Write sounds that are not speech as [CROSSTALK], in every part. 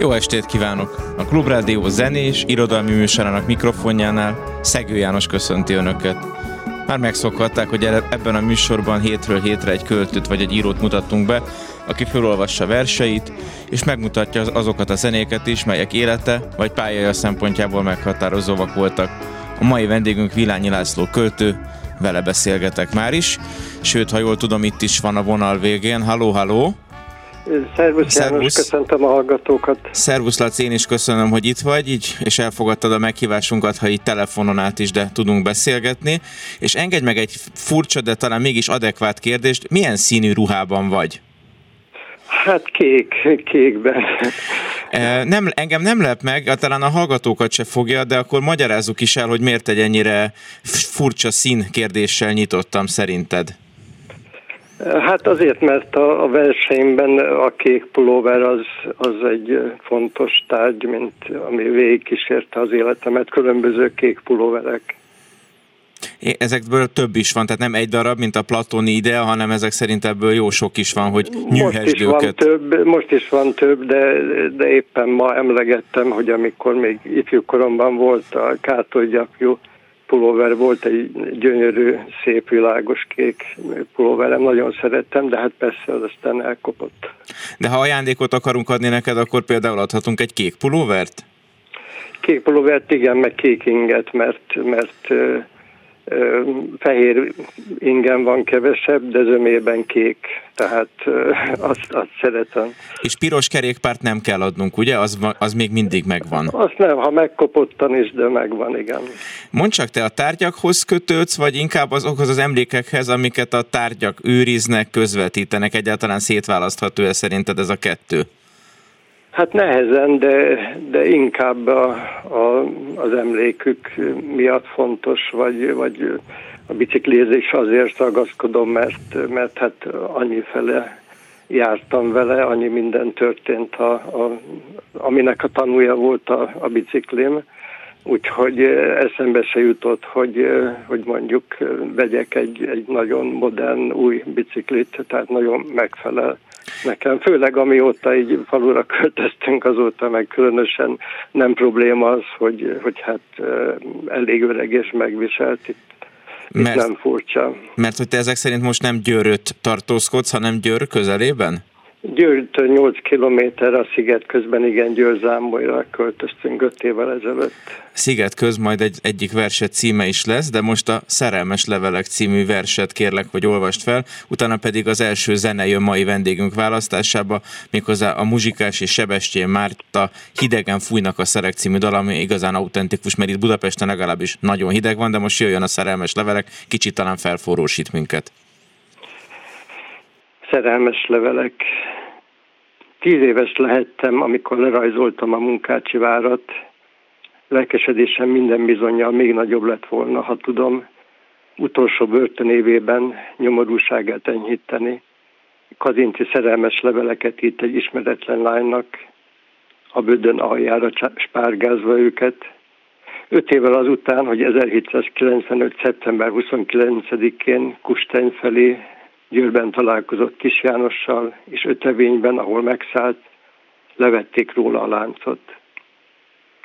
Jó estét kívánok! A Klubrádió zenés, irodalmi műsorának mikrofonjánál Szegő János köszönti Önöket. Már megszokhatták, hogy ebben a műsorban hétről hétre egy költőt vagy egy írót mutattunk be, aki felolvassa verseit, és megmutatja azokat a zenéket is, melyek élete vagy pályája szempontjából meghatározóak voltak. A mai vendégünk Vilányi László költő, vele beszélgetek már is, sőt, ha jól tudom, itt is van a vonal végén. Halló, halló! Szervusz, János, köszöntöm a hallgatókat. Szervusz Laci, én is köszönöm, hogy itt vagy, így, és elfogadtad a meghívásunkat, ha itt telefonon át is, de tudunk beszélgetni. És engedj meg egy furcsa, de talán mégis adekvát kérdést, milyen színű ruhában vagy? Hát kék, kékben. E, nem, engem nem lep meg, talán a hallgatókat se fogja, de akkor magyarázzuk is el, hogy miért egy ennyire furcsa szín kérdéssel nyitottam szerinted. Hát azért, mert a, a versenyben a kék pulóver az, az egy fontos tárgy, mint ami végigkísérte az életemet, különböző kék pulóverek. Ezekből több is van, tehát nem egy darab, mint a platoni ide, hanem ezek szerint ebből jó sok is van, hogy nyűhesd most is őket. Van több, most is van több, de, de éppen ma emlegettem, hogy amikor még ifjú koromban volt a kátolygyapjú pulóver volt, egy gyönyörű, szép, világos kék pulóverem, nagyon szerettem, de hát persze az aztán elkopott. De ha ajándékot akarunk adni neked, akkor például adhatunk egy kék pulóvert? Kék pulóvert, igen, meg kék inget, mert, mert fehér ingen van kevesebb, de zömében kék, tehát azt, azt szeretem. És piros kerékpárt nem kell adnunk, ugye? Az, az még mindig megvan. Azt nem, ha megkopottan is, de megvan, igen. Mondd csak, te a tárgyakhoz kötődsz, vagy inkább azokhoz az emlékekhez, amiket a tárgyak őriznek, közvetítenek? Egyáltalán szétválasztható-e szerinted ez a kettő? Hát nehezen, de, de inkább a, a, az emlékük miatt fontos, vagy, vagy a biciklézés azért ragaszkodom, mert, mert hát annyi fele jártam vele, annyi minden történt, a, a, aminek a tanúja volt a, a biciklém, úgyhogy eszembe se jutott, hogy, hogy mondjuk vegyek egy, egy nagyon modern új biciklit, tehát nagyon megfelel nekem, főleg amióta így falura költöztünk, azóta meg különösen nem probléma az, hogy, hogy hát elég öreg és megviselt itt. Mert, nem furcsa. Mert hogy te ezek szerint most nem Győröt tartózkodsz, hanem Győr közelében? Győrtől 8 kilométer a sziget közben, igen, Győrzámbolyra költöztünk 5 évvel ezelőtt. Sziget köz majd egy, egyik verset címe is lesz, de most a Szerelmes Levelek című verset kérlek, hogy olvast fel, utána pedig az első zene jön mai vendégünk választásába, méghozzá a muzsikás és Sebestyén Márta Hidegen fújnak a szerek című dal, ami igazán autentikus, mert itt Budapesten legalábbis nagyon hideg van, de most jöjjön a Szerelmes Levelek, kicsit talán felforrósít minket szerelmes levelek. Tíz éves lehettem, amikor lerajzoltam a munkácsi várat. Lelkesedésem minden bizonyal még nagyobb lett volna, ha tudom, utolsó börtönévében nyomorúságát enyhíteni. Kazinci szerelmes leveleket írt egy ismeretlen lánynak, a bödön aljára spárgázva őket. Öt évvel azután, hogy 1795. szeptember 29-én Kustein felé Győrben találkozott Kis Jánossal, és ötevényben, ahol megszállt, levették róla a láncot.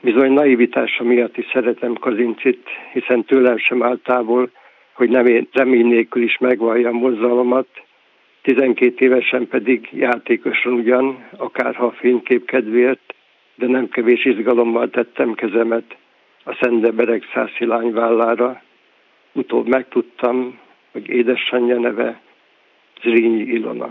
Bizony naivitása miatt is szeretem Kazincit, hiszen tőlem sem áll távol, hogy nem remény nélkül is a mozzalomat, 12 évesen pedig játékosan ugyan, akárha a fénykép kedvéért, de nem kevés izgalommal tettem kezemet a Szende Beregszászi lány. Utóbb megtudtam, hogy édesanyja neve Sreni Ilona.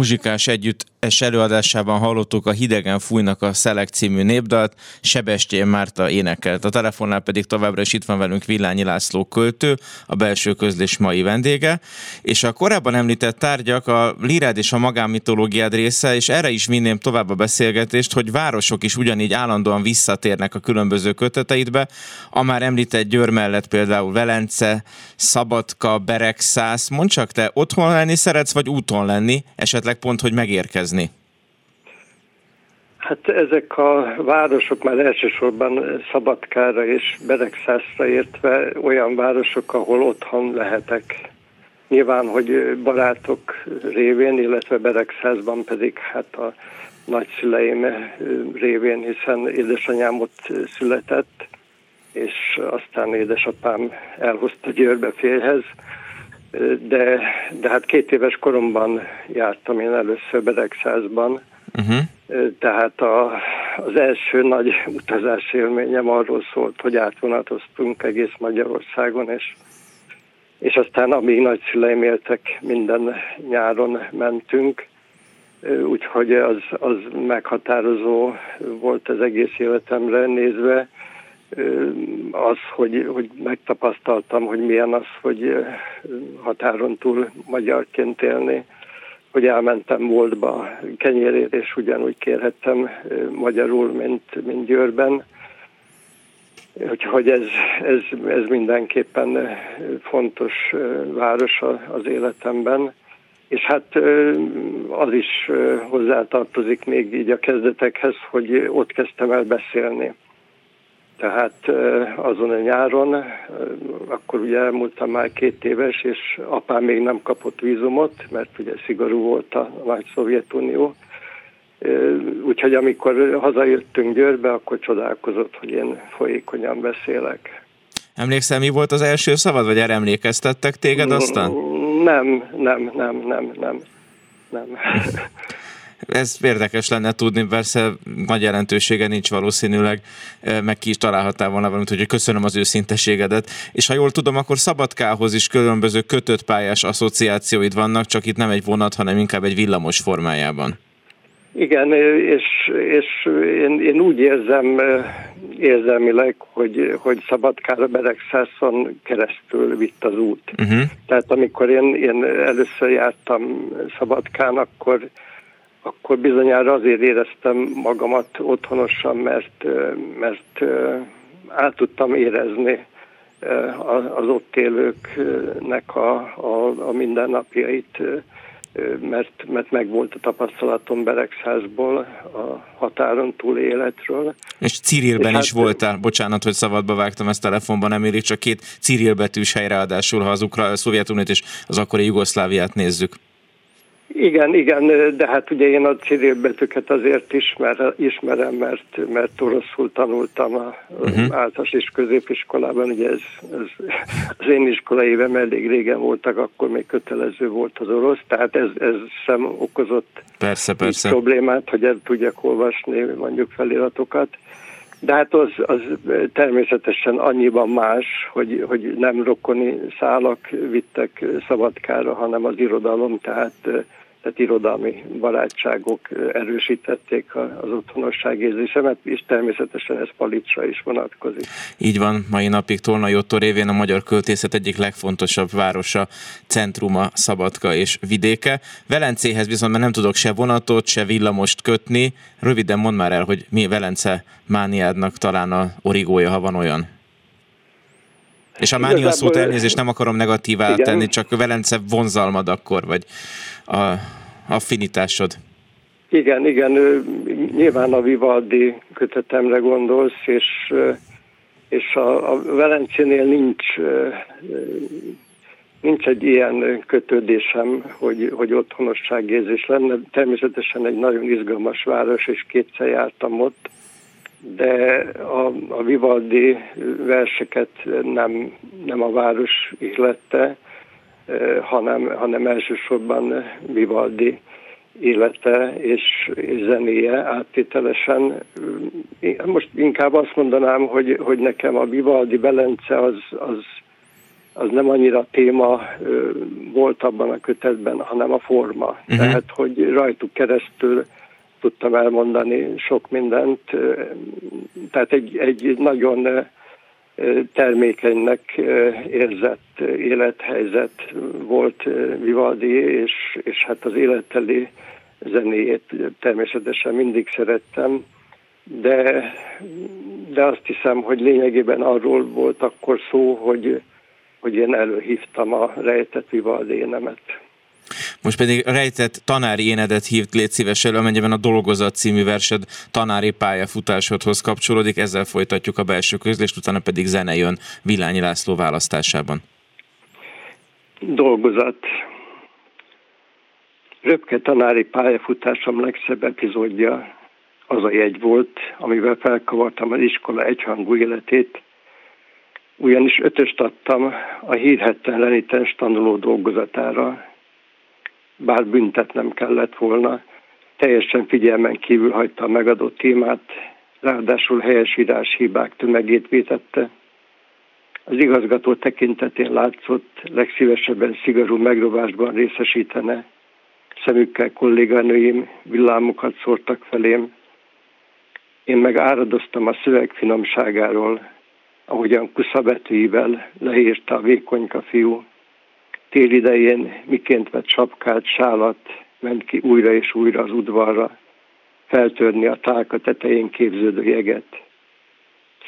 Muzsikás együttes előadásában hallottuk a Hidegen fújnak a Szelek című népdalt, Sebestyén Márta énekelt. A telefonnál pedig továbbra is itt van velünk Villányi László költő, a belső közlés mai vendége, és a korábban említett tárgyak a lirád és a magánmitológiád része, és erre is vinném tovább a beszélgetést, hogy városok is ugyanígy állandóan visszatérnek a különböző köteteidbe, a már említett Győr mellett például Velence, Szabadka, Beregszász, mondd csak te otthon lenni szeretsz, vagy úton lenni, esetleg pont, hogy megérkezni? Hát ezek a városok már elsősorban Szabadkára és Beregszászra értve olyan városok, ahol otthon lehetek. Nyilván, hogy barátok révén, illetve Beregszászban pedig hát a nagyszüleim révén, hiszen édesanyám ott született, és aztán édesapám elhozta Győrbe félhez, de, de hát két éves koromban jártam én először Beregszázban, uh-huh. tehát a, az első nagy utazás élményem arról szólt, hogy átvonatoztunk egész Magyarországon, és, és aztán amíg nagyszüleim éltek, minden nyáron mentünk, úgyhogy az, az meghatározó volt az egész életemre nézve, az, hogy, hogy megtapasztaltam, hogy milyen az, hogy határon túl magyarként élni, hogy elmentem boltba kenyérért, és ugyanúgy kérhettem magyarul, mint, mint Győrben. Úgyhogy ez, ez, ez mindenképpen fontos város az életemben. És hát az is hozzátartozik még így a kezdetekhez, hogy ott kezdtem el beszélni. Tehát azon a nyáron, akkor ugye elmúltam már két éves, és apám még nem kapott vízumot, mert ugye szigorú volt a nagy Szovjetunió. Úgyhogy amikor hazajöttünk Győrbe, akkor csodálkozott, hogy én folyékonyan beszélek. Emlékszel, mi volt az első szavad, vagy erre emlékeztettek téged aztán? Nem, nem, nem, nem, nem. nem. [LAUGHS] Ez érdekes lenne tudni, persze nagy jelentősége nincs valószínűleg, meg ki is találhatál volna valamit, hogy köszönöm az őszinteségedet. És ha jól tudom, akkor Szabadkához is különböző kötött pályás asszociációid vannak, csak itt nem egy vonat, hanem inkább egy villamos formájában. Igen, és, és én, én úgy érzem érzelmileg, hogy, hogy Szabadkára Beregszászon keresztül vitt az út. Uh-huh. Tehát amikor én, én először jártam Szabadkán, akkor akkor bizonyára azért éreztem magamat otthonosan, mert, mert át tudtam érezni az ott élőknek a, a, a mindennapjait, mert, mert megvolt a tapasztalatom Beregszázból, a határon túl életről. És Cirilben és is hát, voltál, bocsánat, hogy szabadba vágtam ezt telefonban, nem érik, csak két Ciril betűs hely ráadásul, ha az Ukra- Szovjetuniót és az akkori Jugoszláviát nézzük. Igen, igen, de hát ugye én a betűket azért ismer, ismerem, mert, mert oroszul tanultam az uh-huh. általános és középiskolában, ugye ez, ez, az én iskola évem elég régen voltak, akkor még kötelező volt az orosz, tehát ez, ez sem okozott persze, persze. problémát, hogy el tudjak olvasni mondjuk feliratokat. De hát az, az természetesen annyiban más, hogy, hogy nem rokoni szálak vittek Szabadkára, hanem az irodalom, tehát tehát irodalmi barátságok erősítették az otthonosság érzésemet, és természetesen ez Palicsra is vonatkozik. Így van, mai napig Tolnai Otto révén a magyar költészet egyik legfontosabb városa, centruma, Szabadka és vidéke. Velencéhez viszont már nem tudok se vonatot, se villamost kötni. Röviden mondd már el, hogy mi Velence mániádnak talán a origója, ha van olyan. És a mánia szót elnézést nem akarom negatívá tenni, csak Velence vonzalmad akkor, vagy a affinitásod. Igen, igen, nyilván a Vivaldi kötetemre gondolsz, és, és a, a Velencénél nincs, nincs egy ilyen kötődésem, hogy, hogy otthonosságérzés lenne. Természetesen egy nagyon izgalmas város, és kétszer jártam ott, de a, a Vivaldi verseket nem, nem a város illette, hanem, hanem elsősorban Vivaldi élete és, és zenéje áttételesen. Most inkább azt mondanám, hogy, hogy nekem a Vivaldi Belence az, az, az nem annyira téma volt abban a kötetben, hanem a forma. Uh-huh. Tehát, hogy rajtuk keresztül tudtam elmondani sok mindent. Tehát egy, egy nagyon termékenynek érzett élethelyzet volt Vivaldi, és, és hát az életeli zenéjét természetesen mindig szerettem, de, de azt hiszem, hogy lényegében arról volt akkor szó, hogy, hogy én előhívtam a rejtett Vivaldi énemet. Most pedig rejtett tanári énedet hívt, légy szíves elő, amennyiben a Dolgozat című versed tanári pályafutásodhoz kapcsolódik, ezzel folytatjuk a belső közlést, utána pedig zene jön Villányi László választásában. Dolgozat. Röpke tanári pályafutásom legszebb epizódja az a jegy volt, amivel felkavartam az iskola egyhangú életét, ugyanis ötöst adtam a hírhetten renitens tanuló dolgozatára, bár büntetnem kellett volna, teljesen figyelmen kívül hagyta a megadott témát, ráadásul helyesírás hibák tömegét vétette. Az igazgató tekintetén látszott, legszívesebben szigorú megrovásban részesítene. Szemükkel kolléganőim villámokat szórtak felém. Én meg áradoztam a szöveg finomságáról, ahogyan kuszabetűivel leírta a vékonyka fiú tél idején miként vett sapkát, sálat, ment ki újra és újra az udvarra, feltörni a tálka tetején képződő jeget.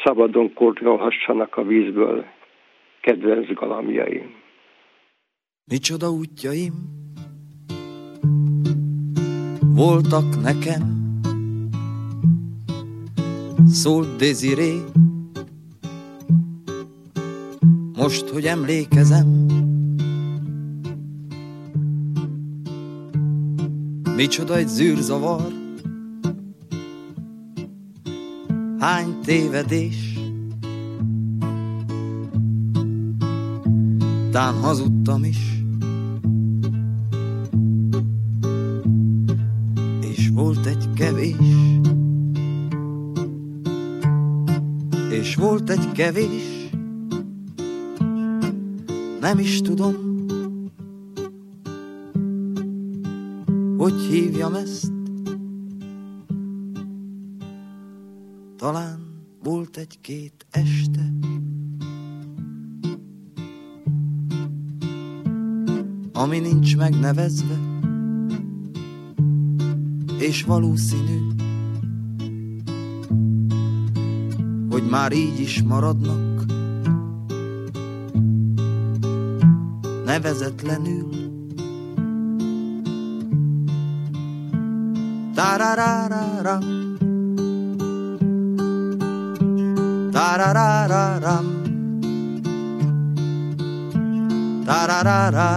Szabadon kortyolhassanak a vízből kedvenc galamjaim. Micsoda útjaim voltak nekem, szólt Desiré, most, hogy emlékezem, Micsoda egy zűrzavar, hány tévedés, Tán hazudtam is, és volt egy kevés, és volt egy kevés, nem is tudom, ezt? Talán volt egy-két este, ami nincs megnevezve, és valószínű, hogy már így is maradnak, nevezetlenül. ra ra ram ta ra ra ra ram ta ra ra ra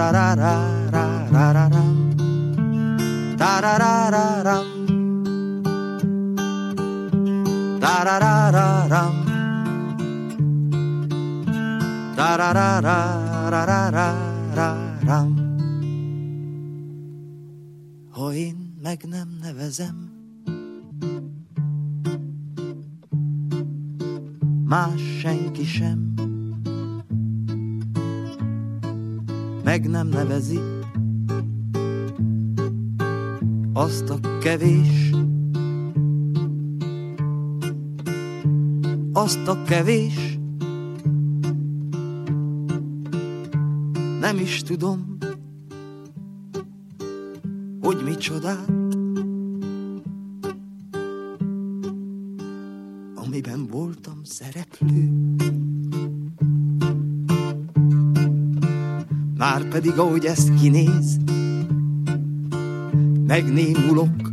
ra ra ra ra ra ra ram ta ra ra ra ram ta ra ra ra ram ta ra ra ra ra ra ra ra ram Hoy meg nem nevezem. Más senki sem. Meg nem nevezi azt a kevés, azt a kevés, nem is tudom, hogy micsodát, amiben voltam szereplő. Már pedig ahogy ezt kinéz, megnémulok,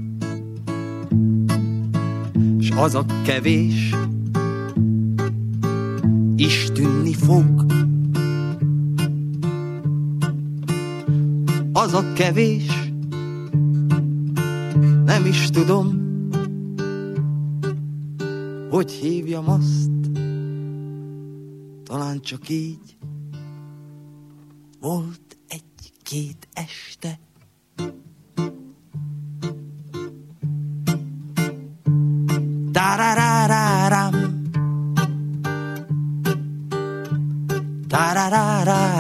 s az a kevés is tűnni fog. Az a kevés is tudom, hogy hívjam azt, talán csak így volt egy-két este. Tarararam Tarararam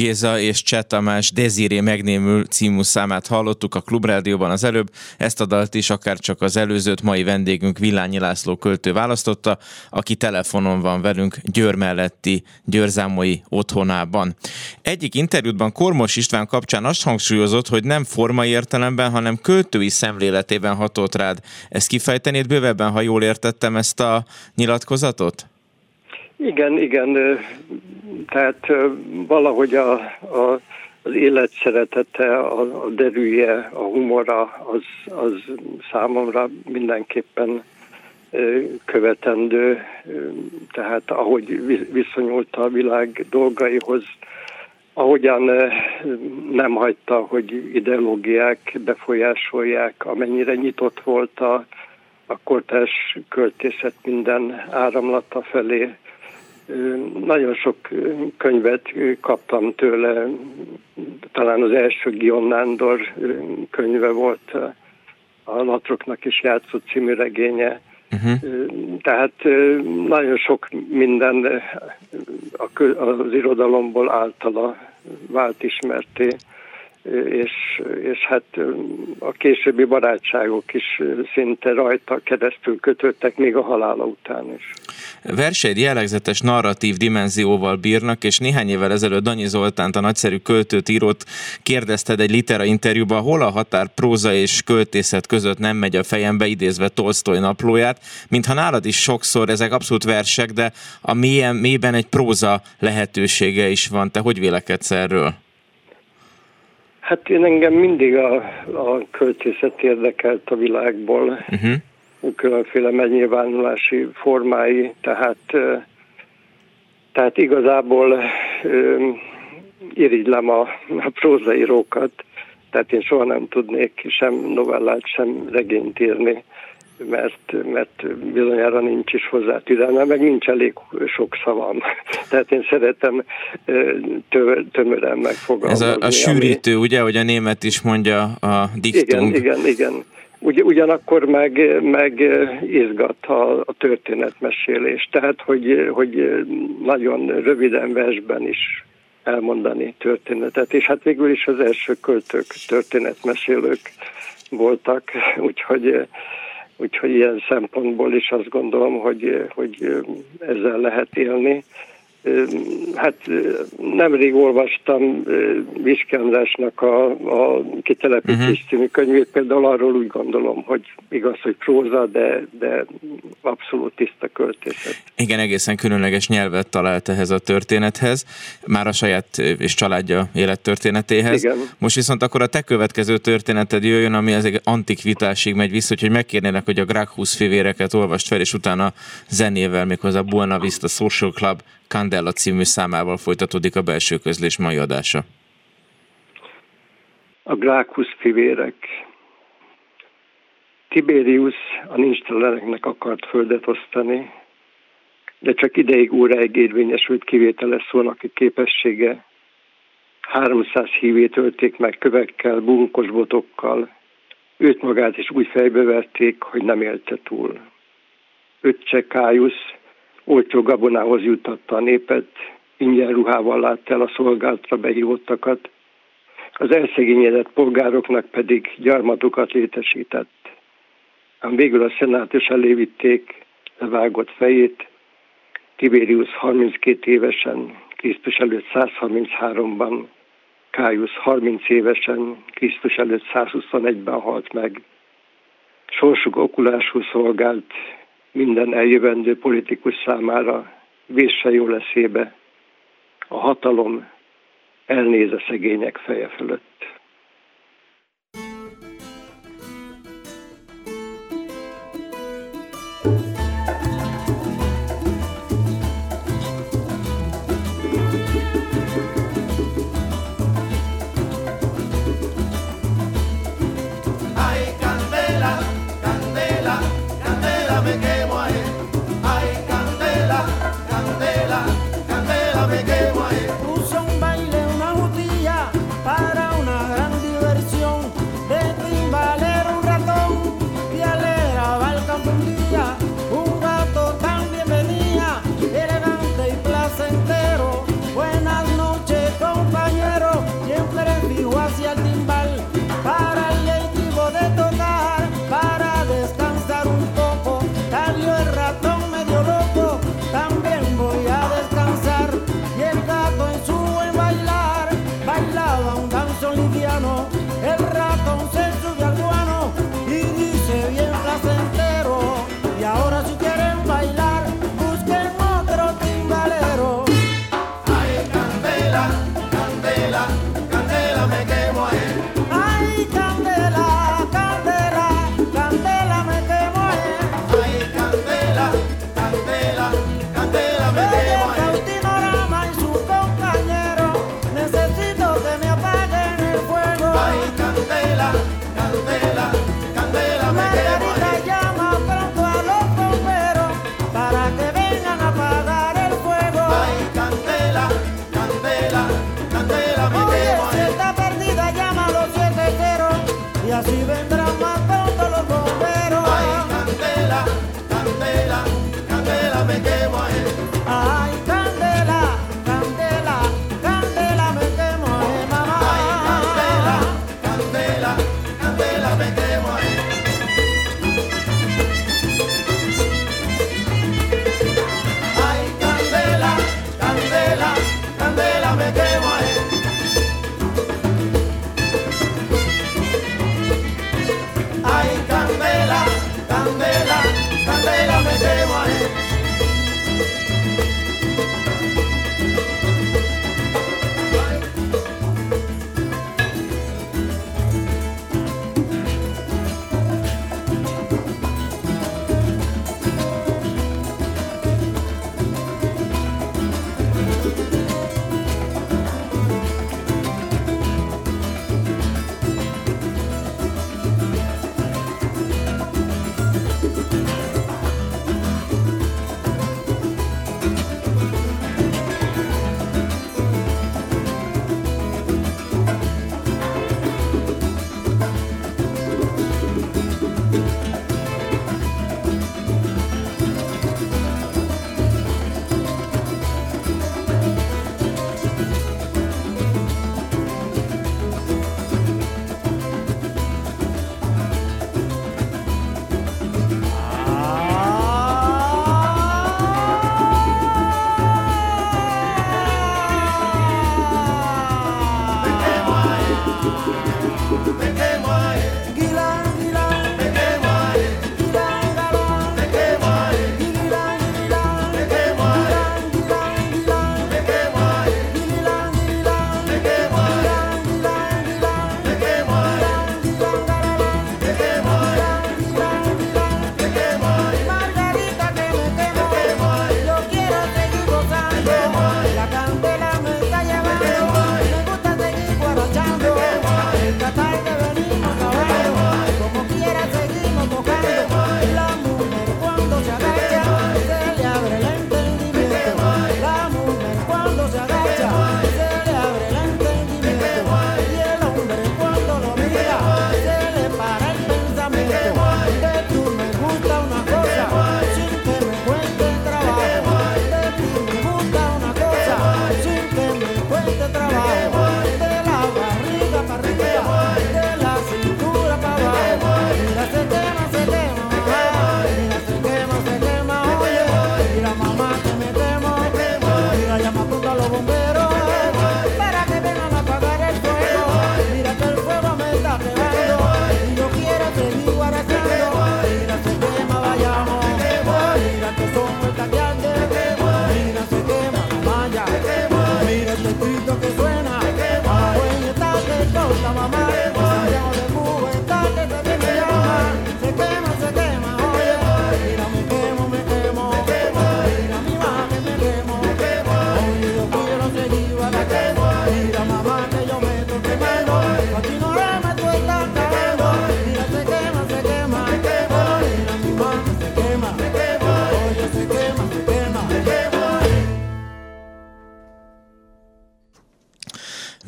Géza és Cseh Tamás Deziré megnémül című számát hallottuk a Klubrádióban az előbb. Ezt a dalt is akár csak az előzőt mai vendégünk Villányi László költő választotta, aki telefonon van velünk Győr melletti Győrzámoi otthonában. Egyik interjútban Kormos István kapcsán azt hangsúlyozott, hogy nem formai értelemben, hanem költői szemléletében hatott rád. Ezt kifejtenéd bővebben, ha jól értettem ezt a nyilatkozatot? Igen, igen, tehát valahogy a, a, az élet szeretete, a, a derűje, a humora, az, az számomra mindenképpen követendő, tehát ahogy viszonyult a világ dolgaihoz, ahogyan nem hagyta, hogy ideológiák befolyásolják, amennyire nyitott volt a, a kortárs költészet minden áramlata felé, nagyon sok könyvet kaptam tőle, talán az első Guillaume Nándor könyve volt, a Latroknak is játszott című regénye. Uh-huh. Tehát nagyon sok minden az irodalomból általa vált ismerté és, és hát a későbbi barátságok is szinte rajta keresztül kötöttek, még a halála után is. Verseid jellegzetes narratív dimenzióval bírnak, és néhány évvel ezelőtt Danyi Zoltánt, a nagyszerű költőt, írót kérdezted egy litera interjúban, hol a határ próza és költészet között nem megy a fejembe, idézve Tolstoy naplóját, mintha nálad is sokszor ezek abszolút versek, de a mélyen, mélyben egy próza lehetősége is van. Te hogy vélekedsz erről? Hát én engem mindig a, a költészet érdekelt a világból, uh-huh. különféle megnyilvánulási formái, tehát, tehát igazából irigylem a, a prózaírókat, tehát én soha nem tudnék sem novellát, sem regényt írni mert, mert bizonyára nincs is hozzá türelme, meg nincs elég sok szavam. [LAUGHS] Tehát én szeretem tömören megfogalmazni. Ez a, a sűrítő, ami... ugye, hogy a német is mondja a diktum. Igen, igen, igen. Ugy, ugyanakkor meg, meg izgat a, a történetmesélés, tehát hogy, hogy nagyon röviden versben is elmondani történetet, és hát végül is az első költők történetmesélők voltak, [LAUGHS] úgyhogy Úgyhogy ilyen szempontból is azt gondolom, hogy, hogy ezzel lehet élni. Hát nemrég olvastam Viskendesnek a, a kitelepítés uh-huh. című könyvét, például arról úgy gondolom, hogy igaz, hogy próza, de, de abszolút tiszta költészet. Igen, egészen különleges nyelvet talált ehhez a történethez, már a saját és családja élettörténetéhez. Igen. Most viszont akkor a te következő történeted jöjjön, ami az egy antikvitásig megy vissza, hogy megkérnének, hogy a Gracchus fivéreket olvast fel, és utána zenével, méghozzá Buena Vista Social Club Candela című számával folytatódik a belső közlés mai adása. A Grákusz fivérek. Tiberius a nincsteleneknek akart földet osztani, de csak ideig óráig érvényesült kivételes szónaki képessége. 300 hívét ölték meg kövekkel, bunkos botokkal, őt magát is úgy fejbe verték, hogy nem élte túl. Öccse Kájusz olcsó gabonához juttatta a népet, ingyen ruhával látta el a szolgálatra behívottakat, az elszegényedett polgároknak pedig gyarmatokat létesített. Ám végül a szenátus elé vitték levágott fejét, Tiberius 32 évesen, Krisztus előtt 133-ban, Kájusz 30 évesen, Krisztus előtt 121-ben halt meg. Sorsuk okuláshoz szolgált, minden eljövendő politikus számára vésse jó leszébe, a hatalom elnéz a szegények feje fölött.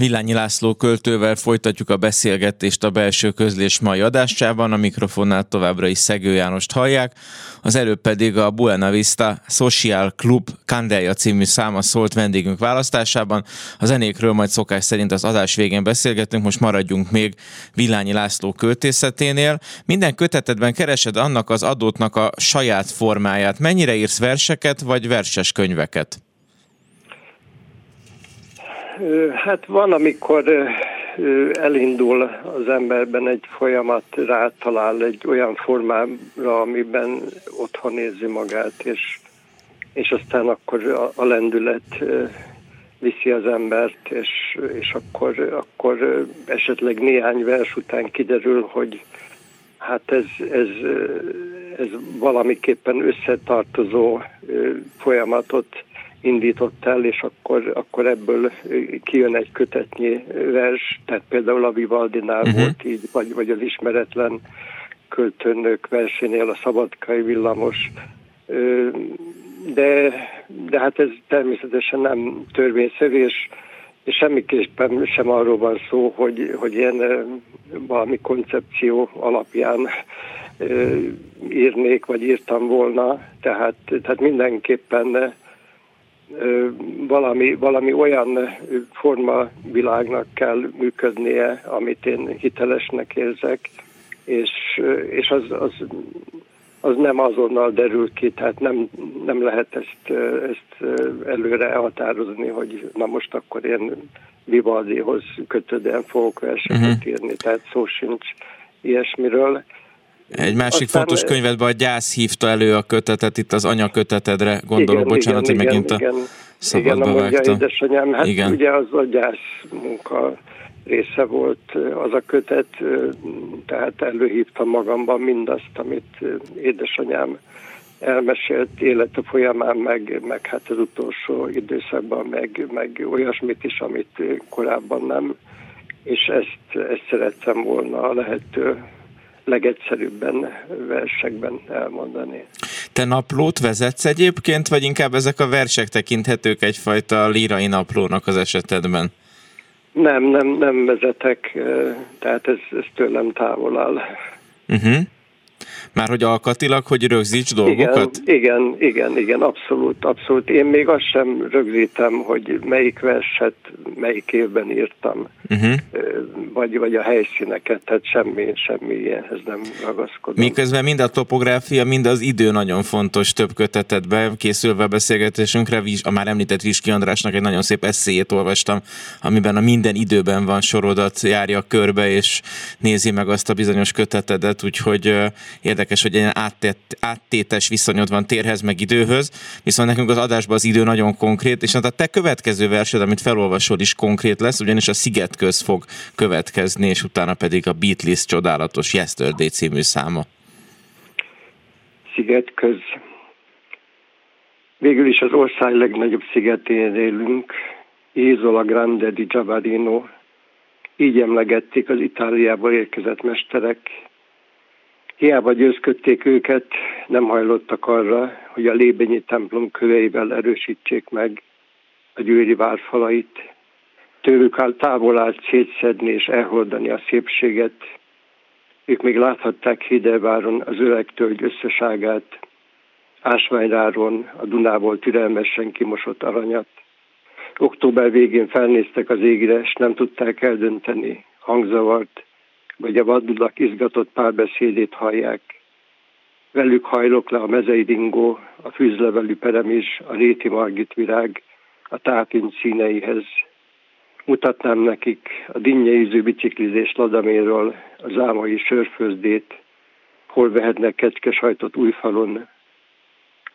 Villányi László költővel folytatjuk a beszélgetést a belső közlés mai adásában, a mikrofonnál továbbra is Szegő Jánost hallják, az előbb pedig a Buena Vista Social Club Candelia című száma szólt vendégünk választásában. A zenékről majd szokás szerint az adás végén beszélgetünk, most maradjunk még Villányi László költészeténél. Minden kötetedben keresed annak az adótnak a saját formáját. Mennyire írsz verseket, vagy verses könyveket? Hát van, amikor elindul az emberben egy folyamat, rátalál egy olyan formára, amiben otthon érzi magát, és, és aztán akkor a, a lendület viszi az embert, és, és akkor, akkor esetleg néhány vers után kiderül, hogy hát ez, ez, ez valamiképpen összetartozó folyamatot indított el, és akkor, akkor ebből kijön egy kötetnyi vers, tehát például a Vivaldinál uh-huh. volt így, vagy, vagy az ismeretlen költőnök versénél a Szabadkai villamos, de, de hát ez természetesen nem törvényszerű, és, és semmiképpen sem arról van szó, hogy, hogy ilyen valami koncepció alapján írnék, vagy írtam volna, tehát, tehát mindenképpen valami, valami olyan forma világnak kell működnie, amit én hitelesnek érzek, és, és az, az, az nem azonnal derül ki, tehát nem, nem lehet ezt, ezt előre elhatározni, hogy na most akkor én Vivaldihoz kötődően fogok verseket uh-huh. írni, tehát szó sincs ilyesmiről. Egy másik Aztán, fontos könyvedben a gyász hívta elő a kötetet, itt az anyakötetedre gondolok, igen, bocsánat, igen, hogy megint igen, a szabadba igen, vágtam. édesanyám, hát igen. ugye az a gyász munka része volt az a kötet, tehát előhívtam magamban mindazt, amit édesanyám elmesélt élete folyamán, meg, meg hát az utolsó időszakban, meg, meg olyasmit is, amit korábban nem, és ezt, ezt szerettem volna a lehető legegyszerűbben versekben elmondani. Te naplót vezetsz egyébként, vagy inkább ezek a versek tekinthetők egyfajta lírai naplónak az esetedben? Nem, nem, nem vezetek, tehát ez, ez tőlem távol áll. Uh-huh. Már hogy alkatilag, hogy rögzíts dolgokat? Igen, igen, igen, igen, abszolút, abszolút. Én még azt sem rögzítem, hogy melyik verset melyik évben írtam, uh-huh. vagy, vagy a helyszíneket, tehát semmi, semmi ilyenhez nem ragaszkodom. Miközben mind a topográfia, mind az idő nagyon fontos több kötetetbe, készülve a beszélgetésünkre, a már említett Viski Andrásnak egy nagyon szép eszéjét olvastam, amiben a minden időben van sorodat járja körbe, és nézi meg azt a bizonyos kötetedet, úgyhogy érdekes, hogy egy áttét, áttétes viszonyod van térhez meg időhöz, viszont nekünk az adásban az idő nagyon konkrét, és hát a te következő versed, amit felolvasol is konkrét lesz, ugyanis a Sziget köz fog következni, és utána pedig a Beatles csodálatos Yesterday című száma. Sziget köz. Végül is az ország legnagyobb szigetén élünk, Isola Grande di Giavadino. Így emlegették az Itáliából érkezett mesterek, Hiába győzködték őket, nem hajlottak arra, hogy a Lébényi templom köveivel erősítsék meg a győri várfalait. Tőlük áll távol állt szétszedni és elhordani a szépséget. Ők még láthatták Hidelváron az öreg tölgy összeságát, Ásványráron a Dunából türelmesen kimosott aranyat. Október végén felnéztek az égre, és nem tudták eldönteni, hangzavart, vagy a vadulak izgatott párbeszédét hallják. Velük hajlok le a mezei dingó, a fűzlevelű is, a réti margit virág, a tápint színeihez. Mutatnám nekik a dinnyeiző biciklizés ladaméről, a zámai sörfőzdét, hol vehetnek kecskesajtot újfalon.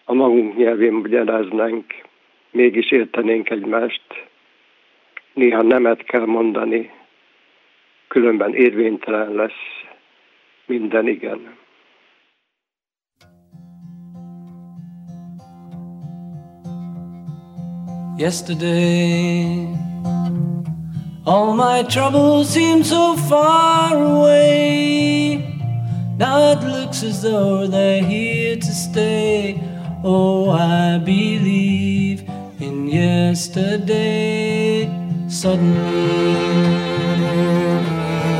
A magunk nyelvén magyaráznánk, mégis értenénk egymást. Néha nemet kell mondani, különben érvénytelen lesz minden igen. Yesterday, all my troubles seem so far away. Now it looks as though they're here to stay. Oh, I believe in yesterday. Suddenly,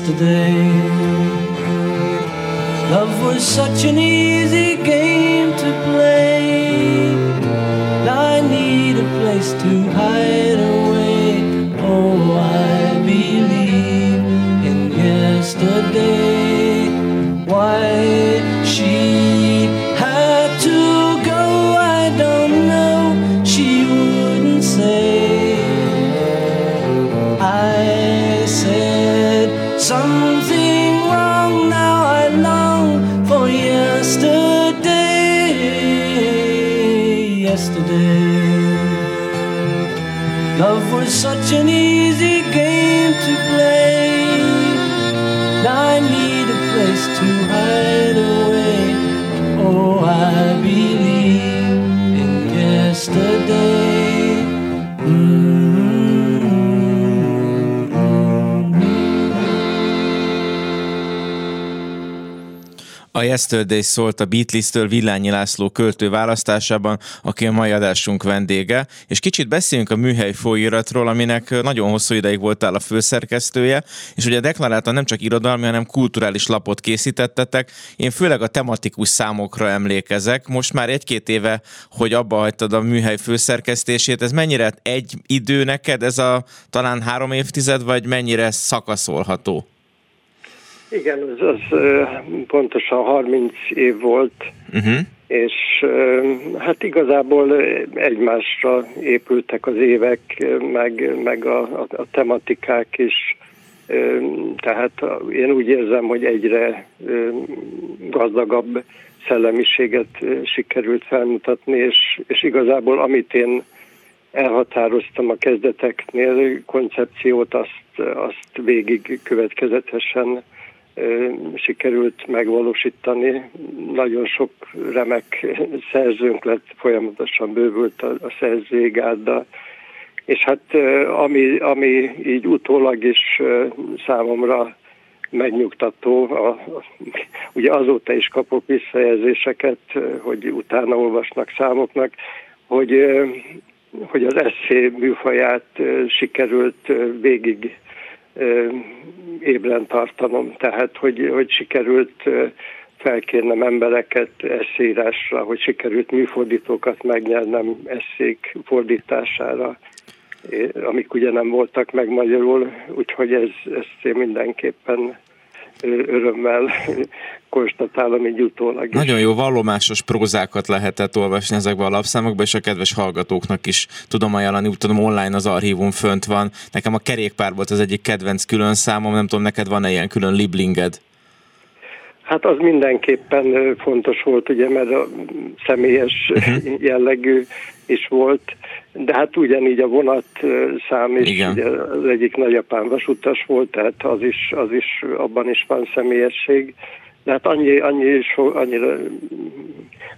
yesterday. Love was such an easy Yesterday szólt a Beatles-től Villányi László költő választásában, aki a mai adásunk vendége, és kicsit beszéljünk a műhely folyóiratról, aminek nagyon hosszú ideig voltál a főszerkesztője, és ugye deklaráltan nem csak irodalmi, hanem kulturális lapot készítettetek. Én főleg a tematikus számokra emlékezek. Most már egy-két éve, hogy abba hagytad a műhely főszerkesztését, ez mennyire egy idő neked, ez a talán három évtized, vagy mennyire szakaszolható? Igen, az, az pontosan 30 év volt, uh-huh. és hát igazából egymásra épültek az évek, meg, meg a, a, a tematikák is. Tehát én úgy érzem, hogy egyre gazdagabb szellemiséget sikerült felmutatni, és, és igazából amit én elhatároztam a kezdeteknél, koncepciót, azt, azt végig következetesen sikerült megvalósítani. Nagyon sok remek szerzőnk lett, folyamatosan bővült a, a szerzői gárda, és hát ami, ami így utólag is számomra megnyugtató, a, ugye azóta is kapok visszajelzéseket, hogy utána olvasnak számoknak, hogy, hogy az eszé műfaját sikerült végig ébren tartanom, tehát hogy, hogy sikerült felkérnem embereket eszírásra, hogy sikerült műfordítókat megnyernem eszék fordítására, amik ugye nem voltak meg magyarul, úgyhogy ez, ezt én mindenképpen örömmel konstatálom így utólag. Nagyon jó vallomásos prózákat lehetett olvasni ezekben a lapszámokban, és a kedves hallgatóknak is tudom ajánlani, úgy tudom online az archívum fönt van. Nekem a kerékpár volt az egyik kedvenc külön számom, nem tudom, neked van-e ilyen külön liblinged? Hát az mindenképpen fontos volt, ugye, mert a személyes uh-huh. jellegű is volt, de hát ugyanígy a vonat szám is, Igen. ugye az egyik nagyapám vasutas volt, tehát az is, az is, abban is van személyesség. De hát annyi, annyi so, annyira,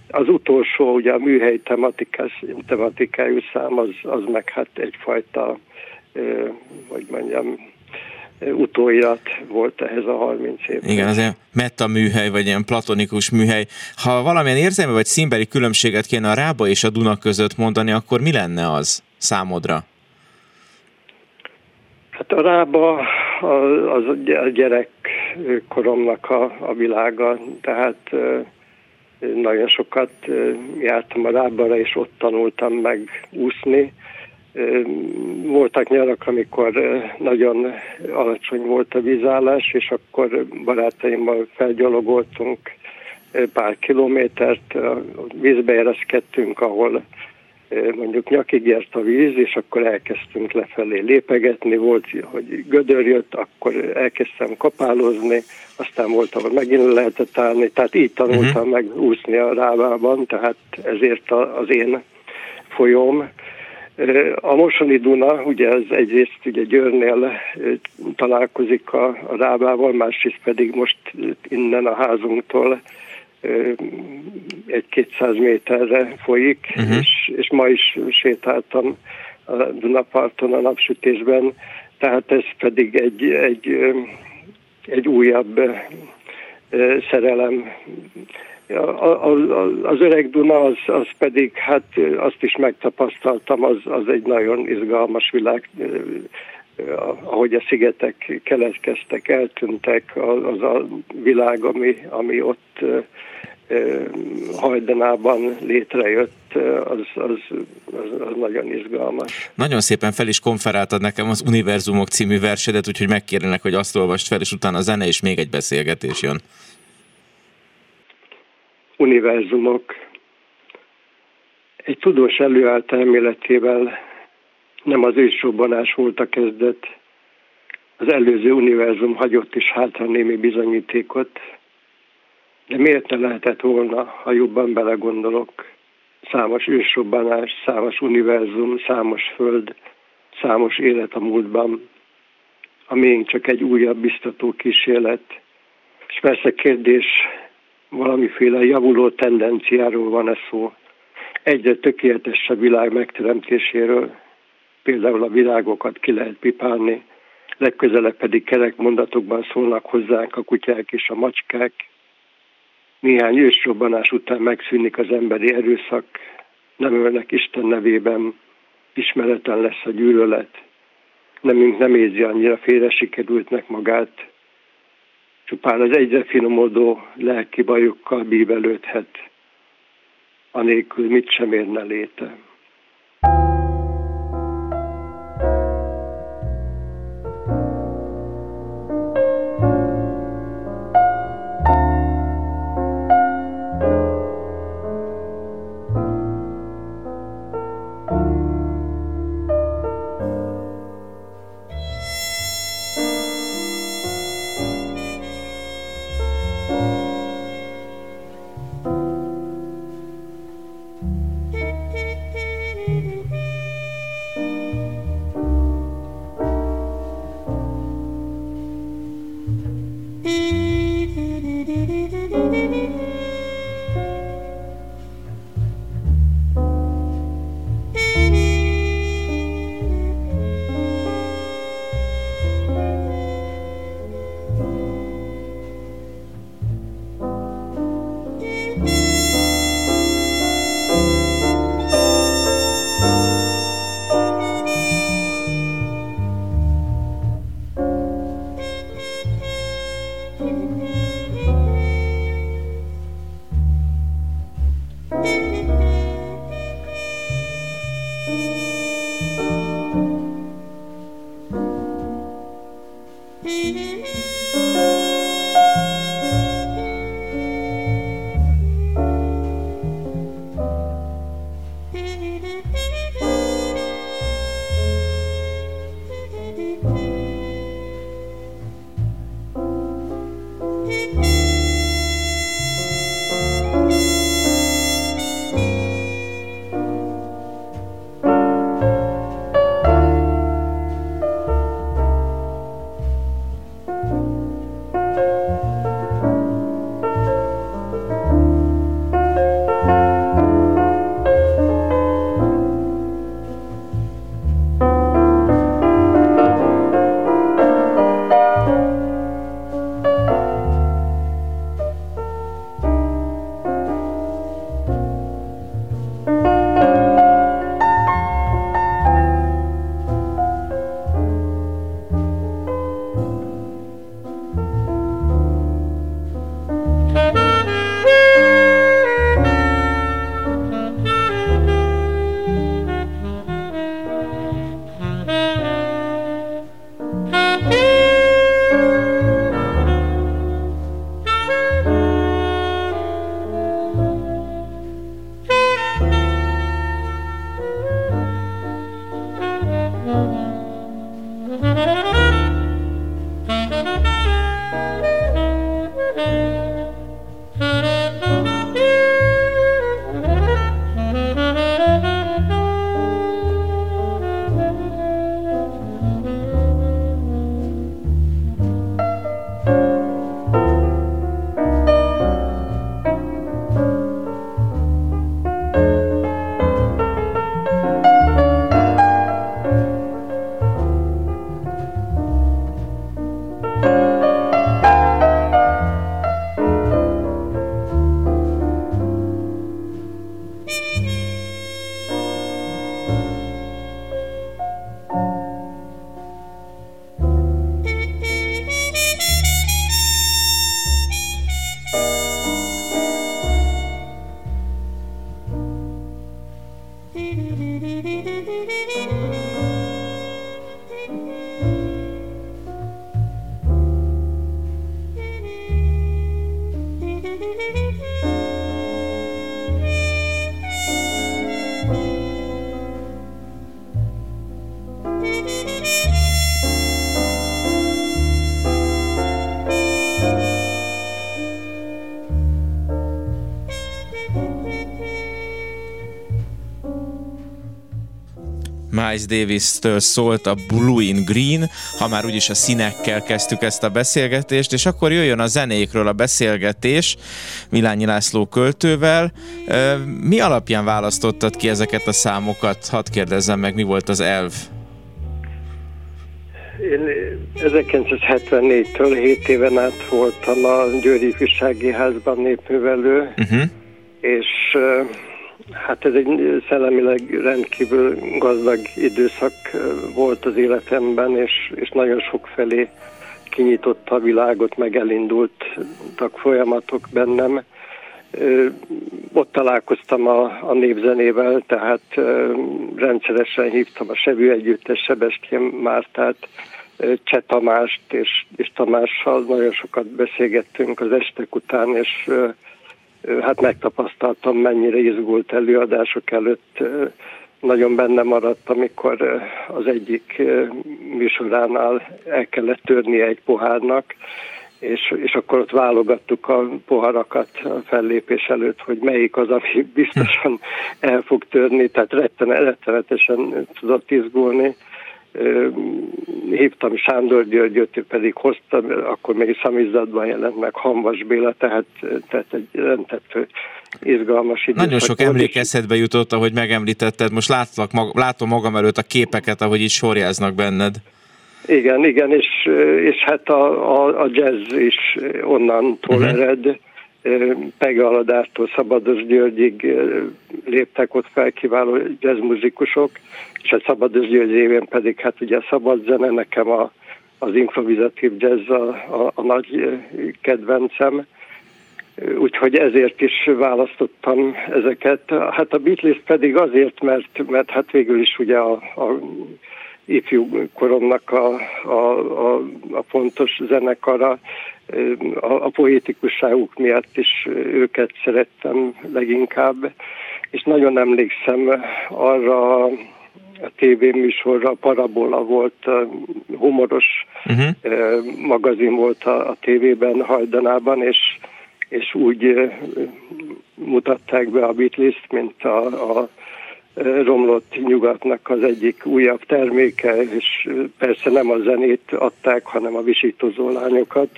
az utolsó, ugye a műhely tematikás, tematikájú szám, az, az meg hát egyfajta, hogy mondjam, utóirat volt ehhez a 30 év. Igen, az ilyen meta műhely, vagy ilyen platonikus műhely. Ha valamilyen érzelmi vagy színbeli különbséget kéne a Rába és a Duna között mondani, akkor mi lenne az számodra? Hát a Rába az a gyerekkoromnak a, a világa, tehát nagyon sokat jártam a Rábara, és ott tanultam meg úszni voltak nyarak, amikor nagyon alacsony volt a vízállás, és akkor barátaimmal felgyalogoltunk pár kilométert, vízbe érezkedtünk, ahol mondjuk nyakig ért a víz, és akkor elkezdtünk lefelé lépegetni, volt, hogy gödör jött, akkor elkezdtem kapálozni, aztán volt, ahol megint lehetett állni, tehát így tanultam uh-huh. meg úszni a rávában, tehát ezért az én folyóm, a Mosoni Duna, ugye ez egyrészt ugye Győrnél találkozik a, a Rábával, másrészt pedig most innen a házunktól egy 200 méterre folyik, uh-huh. és, és ma is sétáltam a Dunaparton a napsütésben, tehát ez pedig egy, egy, egy újabb szerelem a, a, az öreg Duna az, az pedig, hát azt is megtapasztaltam, az, az egy nagyon izgalmas világ, ahogy a szigetek keletkeztek, eltűntek, az a világ, ami, ami ott hajdanában létrejött, az, az, az, az nagyon izgalmas. Nagyon szépen fel is konferáltad nekem az Univerzumok című versedet, úgyhogy megkérlek, hogy azt olvast fel, és utána a zene és még egy beszélgetés jön univerzumok. Egy tudós előállt elméletével nem az ősrobbanás volt a kezdet, az előző univerzum hagyott is hátra némi bizonyítékot, de miért ne lehetett volna, ha jobban belegondolok, számos ősrobbanás, számos univerzum, számos föld, számos élet a múltban, a miénk csak egy újabb biztató kísérlet. És persze kérdés, valamiféle javuló tendenciáról van ez szó. Egyre tökéletesebb világ megteremtéséről, például a világokat ki lehet pipálni, legközelebb pedig kerek mondatokban szólnak hozzánk a kutyák és a macskák. Néhány ősrobbanás után megszűnik az emberi erőszak, nem ölnek Isten nevében, ismereten lesz a gyűlölet, nemünk nem érzi annyira félre sikerültnek magát, csupán az egyre finomodó lelki bajokkal bívelődhet, anélkül mit sem érne léte. Miles Davis-től szólt a Blue in Green, ha már úgyis a színekkel kezdtük ezt a beszélgetést, és akkor jöjjön a zenékről a beszélgetés Milányi László költővel. Mi alapján választottad ki ezeket a számokat? Hadd kérdezzem meg, mi volt az elv? Én 1974-től 7 éven át voltam a Győri Ifjúsági Házban népművelő, uh-huh. és Hát ez egy szellemileg rendkívül gazdag időszak volt az életemben, és, és nagyon sok felé kinyitotta a világot, meg elindultak folyamatok bennem. Ott találkoztam a, a népzenével, tehát rendszeresen hívtam a Sevű Együttes, Sebestyén Mártát, Cseh Tamást és, és Tamással nagyon sokat beszélgettünk az estek után, és hát megtapasztaltam, mennyire izgult előadások előtt. Nagyon benne maradt, amikor az egyik műsoránál el kellett törnie egy pohárnak, és, és akkor ott válogattuk a poharakat a fellépés előtt, hogy melyik az, ami biztosan el fog törni, tehát rettenetesen tudott izgulni hívtam Sándor Györgyöt, ő pedig hozta, akkor még szamizdatban jelent meg Hanvas Béla, tehát, tehát egy rendtető izgalmas időszak. Nagyon sok emlékezetbe jutott, ahogy megemlítetted, most látlak, látom magam előtt a képeket, ahogy így sorjáznak benned. Igen, igen, és, és hát a, a, a jazz is onnantól uh-huh. ered. Pege Aladártól Szabados Györgyig léptek ott fel kiváló jazzmuzikusok, és a Szabados György évén pedig hát ugye a szabad zene nekem a, az improvizatív jazz a, a, a nagy kedvencem, úgyhogy ezért is választottam ezeket. Hát a Beatles pedig azért, mert, mert hát végül is ugye a, a ifjú koromnak a, a, a, a fontos zenekara, a, a poétikusságuk miatt is őket szerettem leginkább, és nagyon emlékszem arra a tévéműsorra, a Parabola volt, humoros uh-huh. magazin volt a, a tévében hajdanában, és, és úgy mutatták be a Beatles, mint a, a romlott nyugatnak az egyik újabb terméke, és persze nem a zenét adták, hanem a visítozó lányokat.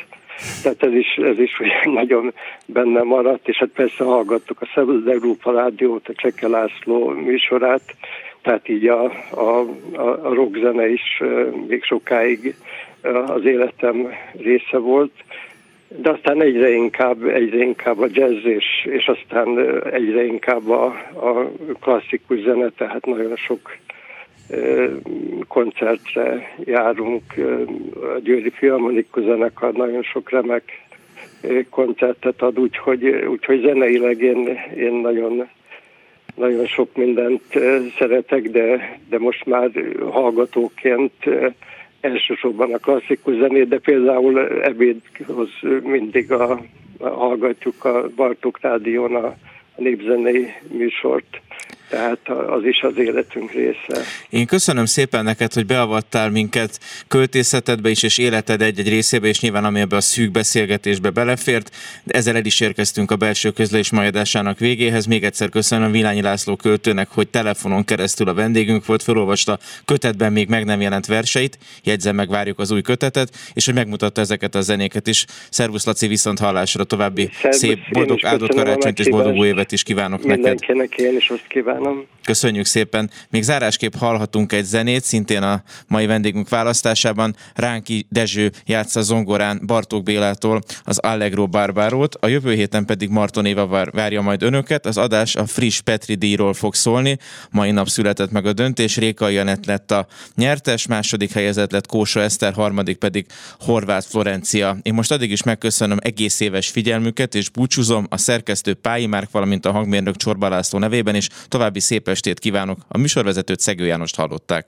Tehát ez is, ez is [LAUGHS] nagyon benne maradt, és hát persze hallgattuk a Szabad Európa Rádiót, a Cseke László műsorát, tehát így a, a, a rockzene is még sokáig az életem része volt, de aztán egyre inkább, egyre inkább a jazz, és, és aztán egyre inkább a, a klasszikus zene, tehát nagyon sok koncertre járunk, a Győri Filharmonikus Zenekar nagyon sok remek koncertet ad, úgyhogy, úgyhogy zeneileg én, én nagyon nagyon sok mindent szeretek, de, de most már hallgatóként elsősorban a klasszikus zenét, de például ebédhoz mindig a, a hallgatjuk a Bartók Rádión a, a népzenei műsort tehát az is az életünk része. Én köszönöm szépen neked, hogy beavattál minket költészetedbe is, és életed egy-egy részébe, és nyilván ami ebbe a szűk beszélgetésbe belefért. De ezzel el is érkeztünk a belső közlés majadásának végéhez. Még egyszer köszönöm Vilányi László költőnek, hogy telefonon keresztül a vendégünk volt, felolvasta kötetben még meg nem jelent verseit, jegyzem meg, várjuk az új kötetet, és hogy megmutatta ezeket a zenéket is. Szervusz Laci, viszont hallásra további Szervusz, szép, boldog áldott karácsonyt és boldog új évet is kívánok Mindenkinek neked. Mindenkinek én is azt kívánom kívánom. Köszönjük szépen. Még zárásképp hallhatunk egy zenét, szintén a mai vendégünk választásában. Ránki Dezső játsza zongorán Bartók Bélától az Allegro Barbárót. A jövő héten pedig Marton Éva várja majd önöket. Az adás a friss Petri díjról fog szólni. Mai nap született meg a döntés. Réka Janet lett a nyertes, második helyezett lett Kósa Eszter, harmadik pedig Horváth Florencia. Én most addig is megköszönöm egész éves figyelmüket, és búcsúzom a szerkesztő Pályi Márk, valamint a hangmérnök Csorba László nevében, és további További szép estét kívánok. A műsorvezetőt Szegő Jánost hallották.